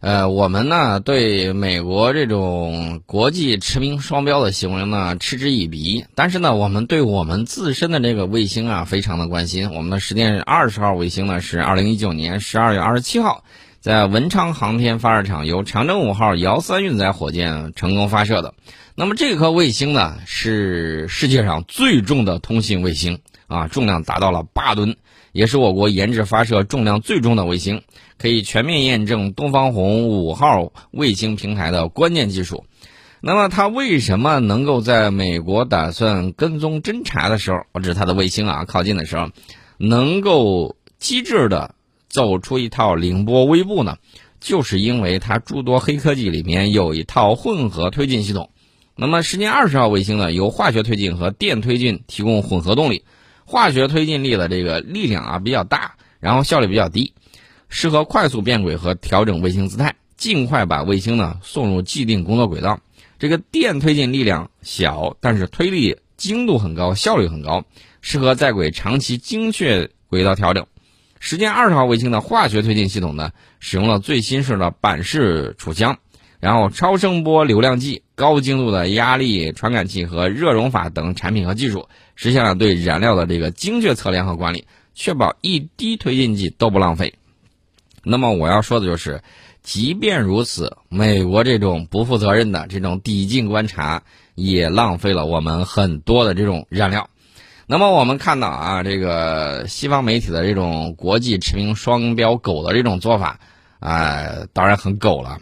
呃，我们呢对美国这种国际驰名双标的行为呢嗤之以鼻，但是呢，我们对我们自身的这个卫星啊非常的关心。我们的实验二十号卫星呢是二零一九年十二月二十七号在文昌航天发射场由长征五号遥三运载火箭成功发射的。那么这颗卫星呢是世界上最重的通信卫星啊，重量达到了八吨。也是我国研制发射重量最重的卫星，可以全面验证东方红五号卫星平台的关键技术。那么，它为什么能够在美国打算跟踪侦察的时候，或者它的卫星啊靠近的时候，能够机智的走出一套凌波微步呢？就是因为它诸多黑科技里面有一套混合推进系统。那么，时间二十号卫星呢，由化学推进和电推进提供混合动力。化学推进力的这个力量啊比较大，然后效率比较低，适合快速变轨和调整卫星姿态，尽快把卫星呢送入既定工作轨道。这个电推进力量小，但是推力精度很高，效率很高，适合在轨长期精确轨道调整。时间二十号卫星的化学推进系统呢，使用了最新式的板式储箱，然后超声波流量计、高精度的压力传感器和热熔法等产品和技术。实现了对燃料的这个精确测量和管理，确保一滴推进剂都不浪费。那么我要说的就是，即便如此，美国这种不负责任的这种抵近观察，也浪费了我们很多的这种燃料。那么我们看到啊，这个西方媒体的这种国际驰名双标狗的这种做法，啊，当然很狗了。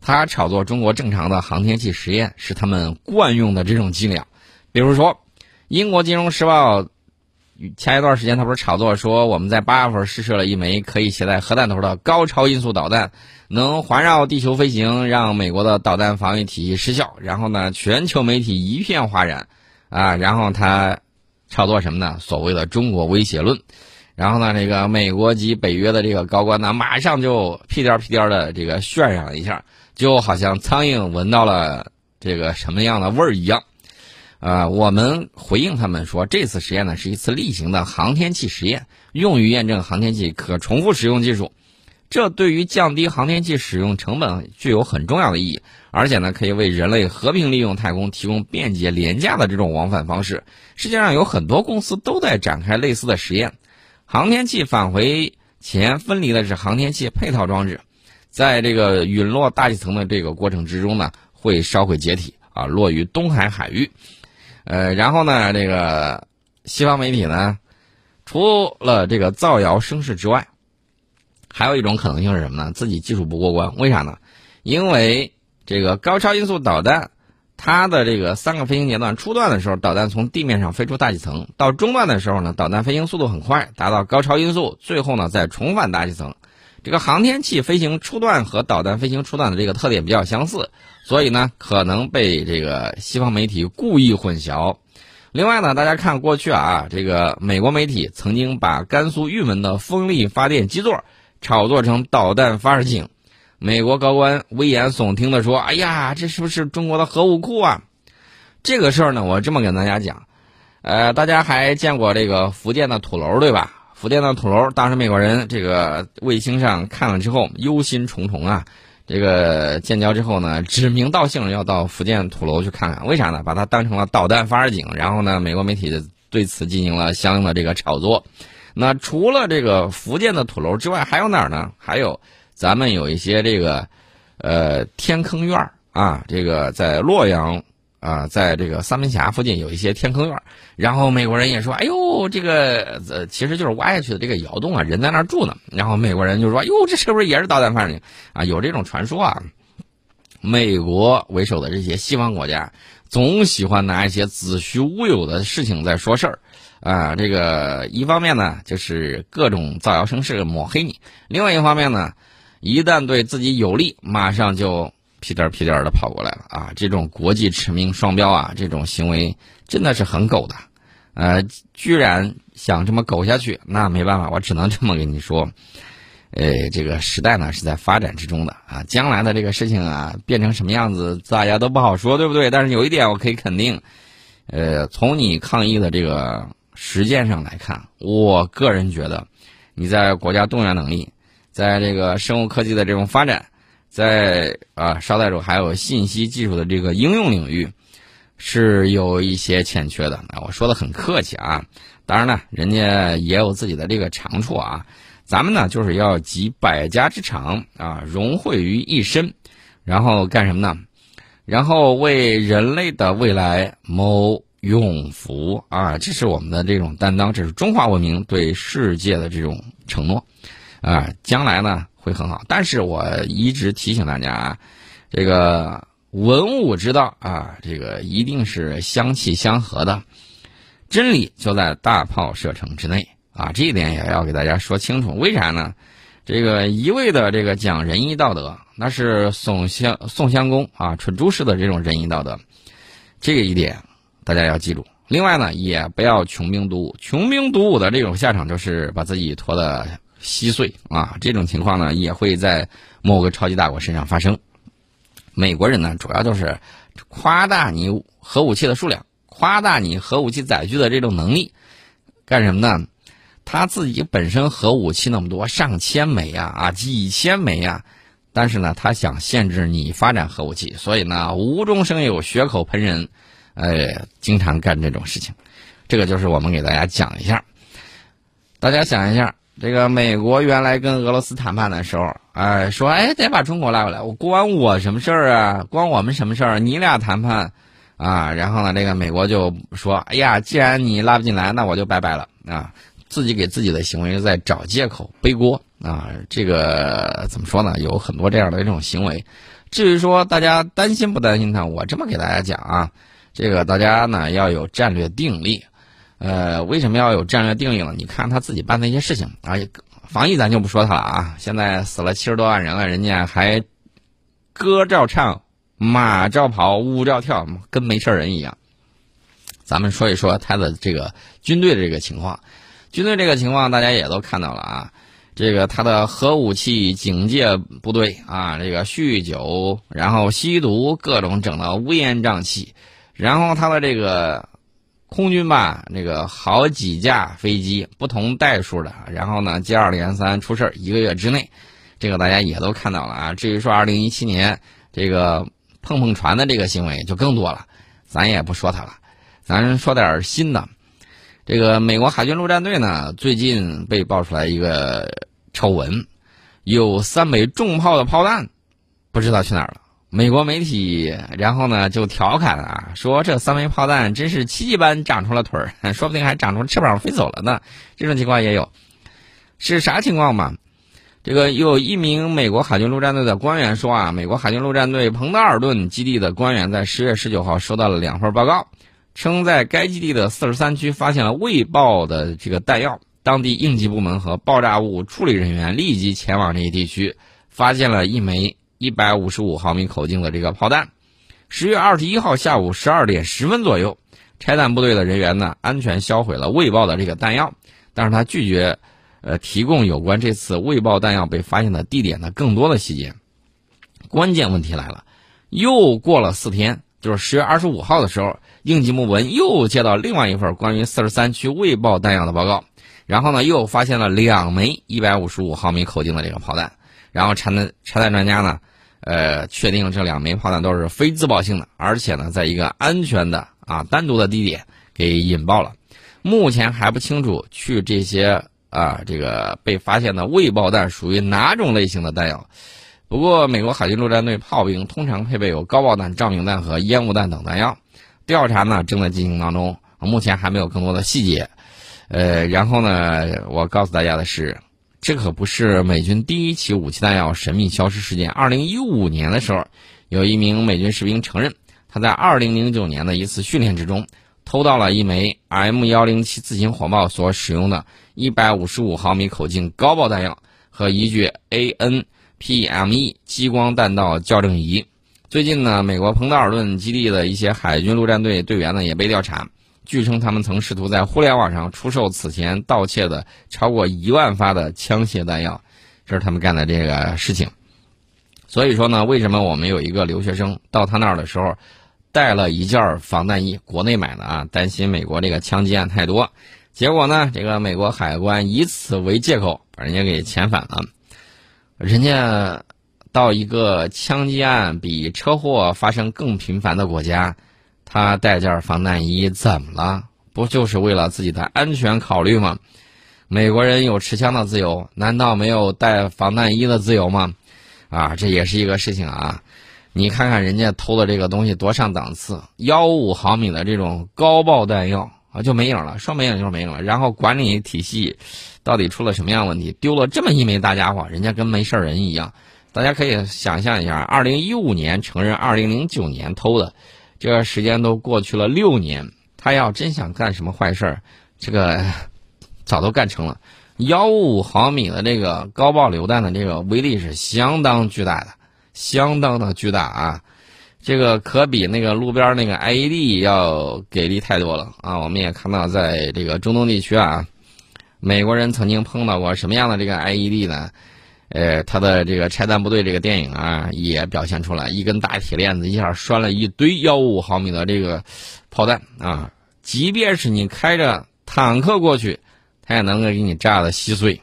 他炒作中国正常的航天器实验是他们惯用的这种伎俩，比如说。英国金融时报前一段时间，他不是炒作说我们在八月份试射了一枚可以携带核弹头的高超音速导弹，能环绕地球飞行，让美国的导弹防御体系失效。然后呢，全球媒体一片哗然，啊，然后他炒作什么呢？所谓的中国威胁论。然后呢，这个美国及北约的这个高官呢，马上就屁颠屁颠的这个渲染了一下，就好像苍蝇闻到了这个什么样的味儿一样。呃，我们回应他们说，这次实验呢是一次例行的航天器实验，用于验证航天器可重复使用技术。这对于降低航天器使用成本具有很重要的意义，而且呢，可以为人类和平利用太空提供便捷廉价的这种往返方式。世界上有很多公司都在展开类似的实验。航天器返回前分离的是航天器配套装置，在这个陨落大气层的这个过程之中呢，会烧毁解体啊，落于东海海域。呃，然后呢，这个西方媒体呢，除了这个造谣生事之外，还有一种可能性是什么呢？自己技术不过关。为啥呢？因为这个高超音速导弹，它的这个三个飞行阶段，初段的时候，导弹从地面上飞出大气层；到中段的时候呢，导弹飞行速度很快，达到高超音速，最后呢再重返大气层。这个航天器飞行初段和导弹飞行初段的这个特点比较相似，所以呢可能被这个西方媒体故意混淆。另外呢，大家看过去啊，这个美国媒体曾经把甘肃玉门的风力发电基座炒作成导弹发射井，美国高官危言耸听的说：“哎呀，这是不是中国的核武库啊？”这个事儿呢，我这么跟大家讲，呃，大家还见过这个福建的土楼对吧？福建的土楼，当时美国人这个卫星上看了之后忧心忡忡啊，这个建交之后呢，指名道姓要到福建土楼去看看，为啥呢？把它当成了导弹发射井，然后呢，美国媒体对此进行了相应的这个炒作。那除了这个福建的土楼之外，还有哪儿呢？还有咱们有一些这个呃天坑院啊，这个在洛阳。啊，在这个三门峡附近有一些天坑院，然后美国人也说：“哎呦，这个呃，其实就是挖下去的这个窑洞啊，人在那儿住呢。”然后美国人就说：“哟，这是不是也是导弹发射井啊？”有这种传说啊。美国为首的这些西方国家总喜欢拿一些子虚乌有的事情在说事儿啊。这个一方面呢，就是各种造谣生事抹黑你；另外一方面呢，一旦对自己有利，马上就。屁颠儿屁颠儿的跑过来了啊！这种国际驰名双标啊，这种行为真的是很狗的，呃，居然想这么狗下去，那没办法，我只能这么跟你说，呃，这个时代呢是在发展之中的啊，将来的这个事情啊变成什么样子，大家都不好说，对不对？但是有一点我可以肯定，呃，从你抗疫的这个实践上来看，我个人觉得，你在国家动员能力，在这个生物科技的这种发展。在啊捎带着还有信息技术的这个应用领域，是有一些欠缺的。啊，我说的很客气啊，当然呢，人家也有自己的这个长处啊。咱们呢，就是要集百家之长啊，融汇于一身，然后干什么呢？然后为人类的未来谋永福啊！这是我们的这种担当，这是中华文明对世界的这种承诺啊！将来呢会很好，但是我一直提醒大家啊，这个文武之道啊，这个一定是相气相合的，真理就在大炮射程之内啊！这一点也要给大家说清楚，为啥呢？这个一味的这个讲仁义道德。那是宋襄宋襄公啊，蠢猪式的这种仁义道德，这个一点大家要记住。另外呢，也不要穷兵黩武，穷兵黩武的这种下场就是把自己拖得稀碎啊。这种情况呢，也会在某个超级大国身上发生。美国人呢，主要就是夸大你核武器的数量，夸大你核武器载具的这种能力，干什么呢？他自己本身核武器那么多，上千枚呀，啊，几千枚呀。但是呢，他想限制你发展核武器，所以呢，无中生有，血口喷人，呃，经常干这种事情。这个就是我们给大家讲一下。大家想一下，这个美国原来跟俄罗斯谈判的时候，哎，说哎得把中国拉过来，我关我什么事儿啊？关我们什么事儿？你俩谈判啊？然后呢，这个美国就说，哎呀，既然你拉不进来，那我就拜拜了啊。自己给自己的行为在找借口背锅啊！这个怎么说呢？有很多这样的一种行为。至于说大家担心不担心他，我这么给大家讲啊，这个大家呢要有战略定力。呃，为什么要有战略定力呢？你看他自己办那些事情啊，防疫咱就不说他了啊。现在死了七十多万人了，人家还歌照唱，马照跑，舞照跳，跟没事人一样。咱们说一说他的这个军队的这个情况。军队这个情况大家也都看到了啊，这个他的核武器警戒部队啊，这个酗酒，然后吸毒，各种整的乌烟瘴气，然后他的这个空军吧，那个好几架飞机不同代数的，然后呢接二连三出事一个月之内，这个大家也都看到了啊。至于说二零一七年这个碰碰船的这个行为就更多了，咱也不说他了，咱说点新的。这个美国海军陆战队呢，最近被爆出来一个丑闻，有三枚重炮的炮弹，不知道去哪儿了。美国媒体然后呢就调侃啊，说这三枚炮弹真是奇迹般长出了腿儿，说不定还长出翅膀飞走了呢。这种情况也有，是啥情况嘛？这个有一名美国海军陆战队的官员说啊，美国海军陆战队彭德尔顿基地的官员在十月十九号收到了两份报告。称在该基地的四十三区发现了未爆的这个弹药，当地应急部门和爆炸物处理人员立即前往这一地区，发现了一枚一百五十五毫米口径的这个炮弹。十月二十一号下午十二点十分左右，拆弹部队的人员呢安全销毁了未爆的这个弹药，但是他拒绝，呃，提供有关这次未爆弹药被发现的地点的更多的细节。关键问题来了，又过了四天，就是十月二十五号的时候。应急部门又接到另外一份关于四十三区未爆弹药的报告，然后呢，又发现了两枚一百五十五毫米口径的这个炮弹，然后拆弹拆弹专家呢，呃，确定这两枚炮弹都是非自爆性的，而且呢，在一个安全的啊单独的地点给引爆了。目前还不清楚去这些啊这个被发现的未爆弹属于哪种类型的弹药。不过，美国海军陆战队炮兵通常配备有高爆弹、照明弹和烟雾弹等弹药。调查呢正在进行当中，目前还没有更多的细节。呃，然后呢，我告诉大家的是，这可不是美军第一起武器弹药神秘消失事件。二零一五年的时候，有一名美军士兵承认，他在二零零九年的一次训练之中，偷到了一枚 M 幺零七自行火炮所使用的一百五十五毫米口径高爆弹药和一具 ANPME 激光弹道校正仪。最近呢，美国彭德尔顿基地的一些海军陆战队队员呢也被调查，据称他们曾试图在互联网上出售此前盗窃的超过一万发的枪械弹药，这是他们干的这个事情。所以说呢，为什么我们有一个留学生到他那儿的时候带了一件防弹衣，国内买的啊，担心美国这个枪击案太多，结果呢，这个美国海关以此为借口把人家给遣返了，人家。到一个枪击案比车祸发生更频繁的国家，他带件防弹衣怎么了？不就是为了自己的安全考虑吗？美国人有持枪的自由，难道没有带防弹衣的自由吗？啊，这也是一个事情啊。你看看人家偷的这个东西多上档次，幺五毫米的这种高爆弹药啊就没影了，说没影就是没影了。然后管理体系到底出了什么样问题？丢了这么一枚大家伙，人家跟没事人一样。大家可以想象一下，二零一五年承认二零零九年偷的，这个时间都过去了六年。他要真想干什么坏事儿，这个早都干成了。幺五毫米的这个高爆榴弹的这个威力是相当巨大的。相当的巨大啊，这个可比那个路边那个 IED 要给力太多了啊！我们也看到，在这个中东地区啊，美国人曾经碰到过什么样的这个 IED 呢？呃，他的这个拆弹部队这个电影啊，也表现出来，一根大铁链子一下拴了一堆幺五毫米的这个炮弹啊，即便是你开着坦克过去，他也能够给你炸的稀碎。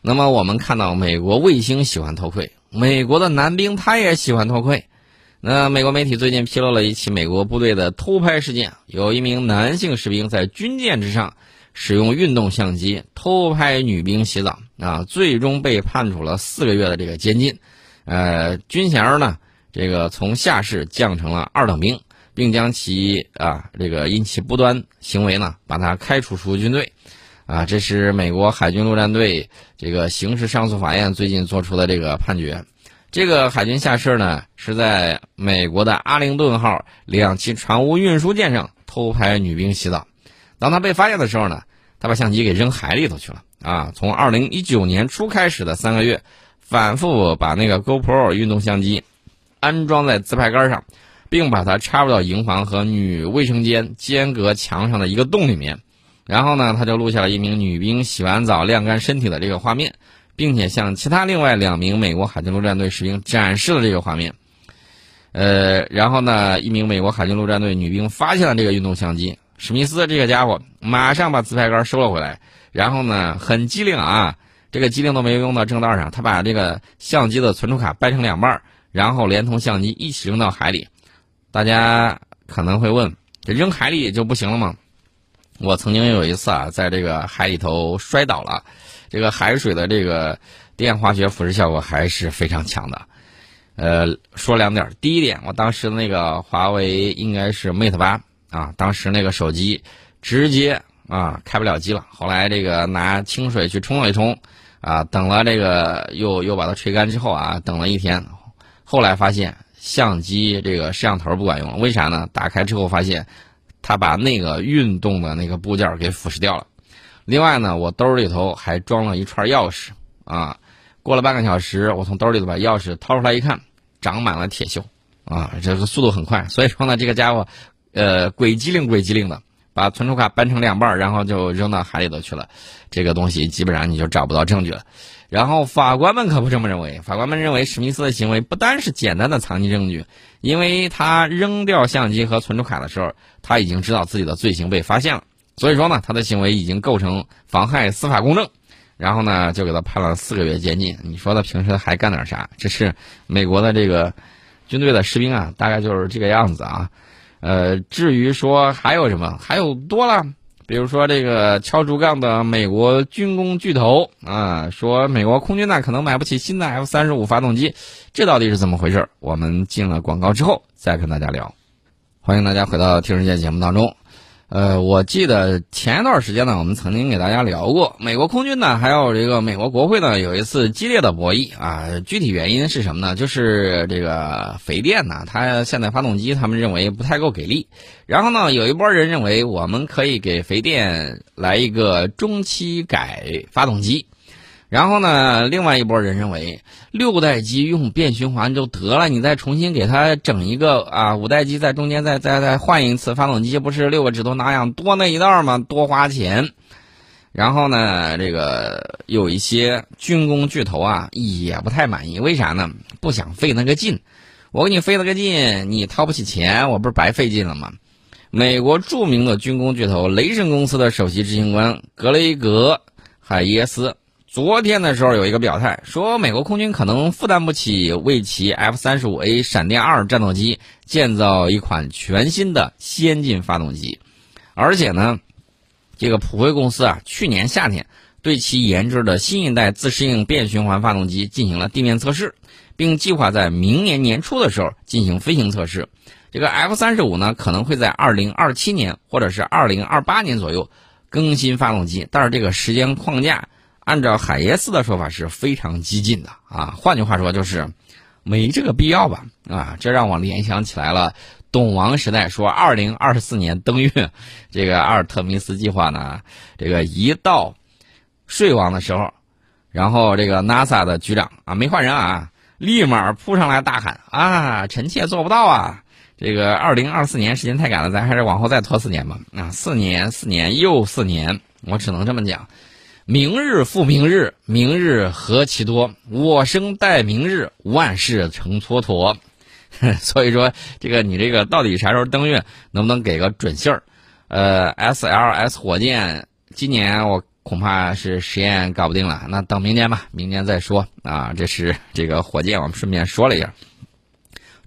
那么我们看到，美国卫星喜欢偷窥。美国的男兵他也喜欢偷窥。那美国媒体最近披露了一起美国部队的偷拍事件，有一名男性士兵在军舰之上使用运动相机偷拍女兵洗澡啊，最终被判处了四个月的这个监禁。呃，军衔呢，这个从下士降成了二等兵，并将其啊这个因其不端行为呢，把他开除出军队。啊，这是美国海军陆战队这个刑事上诉法院最近做出的这个判决。这个海军下士呢，是在美国的阿灵顿号两栖船坞运输舰上偷拍女兵洗澡。当他被发现的时候呢，他把相机给扔海里头去了。啊，从二零一九年初开始的三个月，反复把那个 GoPro 运动相机安装在自拍杆上，并把它插入到营房和女卫生间间隔墙上的一个洞里面。然后呢，他就录下了一名女兵洗完澡晾干身体的这个画面，并且向其他另外两名美国海军陆战队士兵展示了这个画面。呃，然后呢，一名美国海军陆战队女兵发现了这个运动相机，史密斯这个家伙马上把自拍杆收了回来，然后呢，很机灵啊，这个机灵都没有用到正道上，他把这个相机的存储卡掰成两半，然后连同相机一起扔到海里。大家可能会问，这扔海里就不行了吗？我曾经有一次啊，在这个海里头摔倒了，这个海水的这个电化学腐蚀效果还是非常强的。呃，说两点，第一点，我当时那个华为应该是 Mate 八啊，当时那个手机直接啊开不了机了。后来这个拿清水去冲了一冲，啊，等了这个又又把它吹干之后啊，等了一天，后来发现相机这个摄像头不管用了，为啥呢？打开之后发现。他把那个运动的那个部件给腐蚀掉了。另外呢，我兜里头还装了一串钥匙啊。过了半个小时，我从兜里头把钥匙掏出来一看，长满了铁锈啊！这个速度很快，所以说呢，这个家伙，呃，鬼机灵鬼机灵的，把存储卡掰成两半，然后就扔到海里头去了。这个东西基本上你就找不到证据了。然后法官们可不这么认为，法官们认为史密斯的行为不单是简单的藏匿证据。因为他扔掉相机和存储卡的时候，他已经知道自己的罪行被发现了，所以说呢，他的行为已经构成妨害司法公正，然后呢，就给他判了四个月监禁。你说他平时还干点啥？这是美国的这个军队的士兵啊，大概就是这个样子啊。呃，至于说还有什么，还有多了。比如说这个敲竹杠的美国军工巨头啊，说美国空军呢可能买不起新的 F 三十五发动机，这到底是怎么回事？我们进了广告之后再跟大家聊。欢迎大家回到《听世界》节目当中。呃，我记得前一段时间呢，我们曾经给大家聊过美国空军呢，还有这个美国国会呢，有一次激烈的博弈啊。具体原因是什么呢？就是这个肥电呢，它现在发动机他们认为不太够给力。然后呢，有一波人认为我们可以给肥电来一个中期改发动机。然后呢，另外一拨人认为六代机用变循环就得了，你再重新给它整一个啊，五代机在中间再再再换一次发动机，不是六个指头那样多那一道吗？多花钱。然后呢，这个有一些军工巨头啊也不太满意，为啥呢？不想费那个劲。我给你费了个劲，你掏不起钱，我不是白费劲了吗？美国著名的军工巨头雷神公司的首席执行官格雷格海耶斯。昨天的时候有一个表态，说美国空军可能负担不起为其 F 三十五 A 闪电二战斗机建造一款全新的先进发动机，而且呢，这个普惠公司啊，去年夏天对其研制的新一代自适应变循环发动机进行了地面测试，并计划在明年年初的时候进行飞行测试。这个 F 三十五呢，可能会在二零二七年或者是二零二八年左右更新发动机，但是这个时间框架。按照海耶斯的说法是非常激进的啊，换句话说就是没这个必要吧啊，这让我联想起来了，董王时代说二零二四年登月，这个阿尔特弥斯计划呢，这个一到睡王的时候，然后这个 NASA 的局长啊没换人啊，立马扑上来大喊啊，臣妾做不到啊，这个二零二四年时间太赶了，咱还是往后再拖四年吧啊，四年四年又四年，我只能这么讲。明日复明日，明日何其多！我生待明日，万事成蹉跎。所以说，这个你这个到底啥时候登月，能不能给个准信儿？呃，SLS 火箭今年我恐怕是实验搞不定了，那等明年吧，明年再说啊。这是这个火箭，我们顺便说了一下。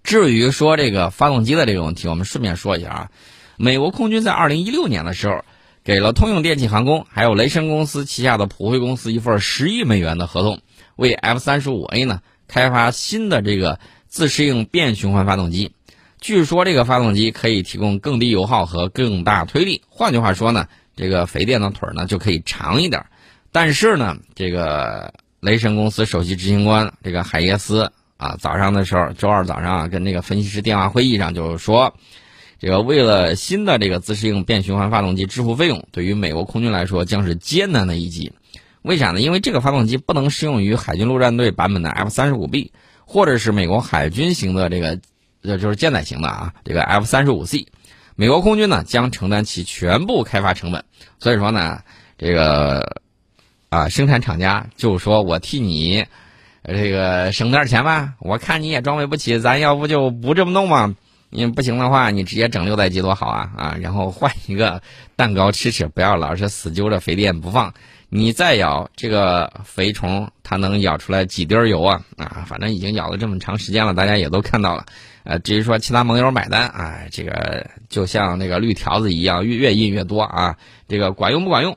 至于说这个发动机的这个问题，我们顺便说一下啊。美国空军在二零一六年的时候。给了通用电气航空还有雷神公司旗下的普惠公司一份十亿美元的合同，为 F 三十五 A 呢开发新的这个自适应变循环发动机。据说这个发动机可以提供更低油耗和更大推力，换句话说呢，这个肥电的腿呢就可以长一点。但是呢，这个雷神公司首席执行官这个海耶斯啊，早上的时候，周二早上啊，跟那个分析师电话会议上就是说。这个为了新的这个自适应变循环发动机支付费用，对于美国空军来说将是艰难的一击。为啥呢？因为这个发动机不能适用于海军陆战队版本的 F 三十五 B，或者是美国海军型的这个，呃，就是舰载型的啊，这个 F 三十五 C。美国空军呢将承担其全部开发成本。所以说呢，这个啊，生产厂家就说我替你这个省点钱吧，我看你也装备不起，咱要不就不这么弄嘛。你不行的话，你直接整六代机多好啊啊！然后换一个蛋糕吃吃，不要老是死揪着肥电不放。你再咬这个肥虫，它能咬出来几滴油啊啊！反正已经咬了这么长时间了，大家也都看到了。呃，至于说其他盟友买单，哎，这个就像那个绿条子一样，越越印越多啊。这个管用不管用，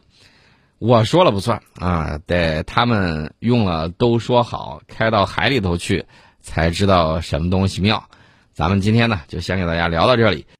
我说了不算啊，得他们用了都说好，开到海里头去才知道什么东西妙。咱们今天呢，就先给大家聊到这里。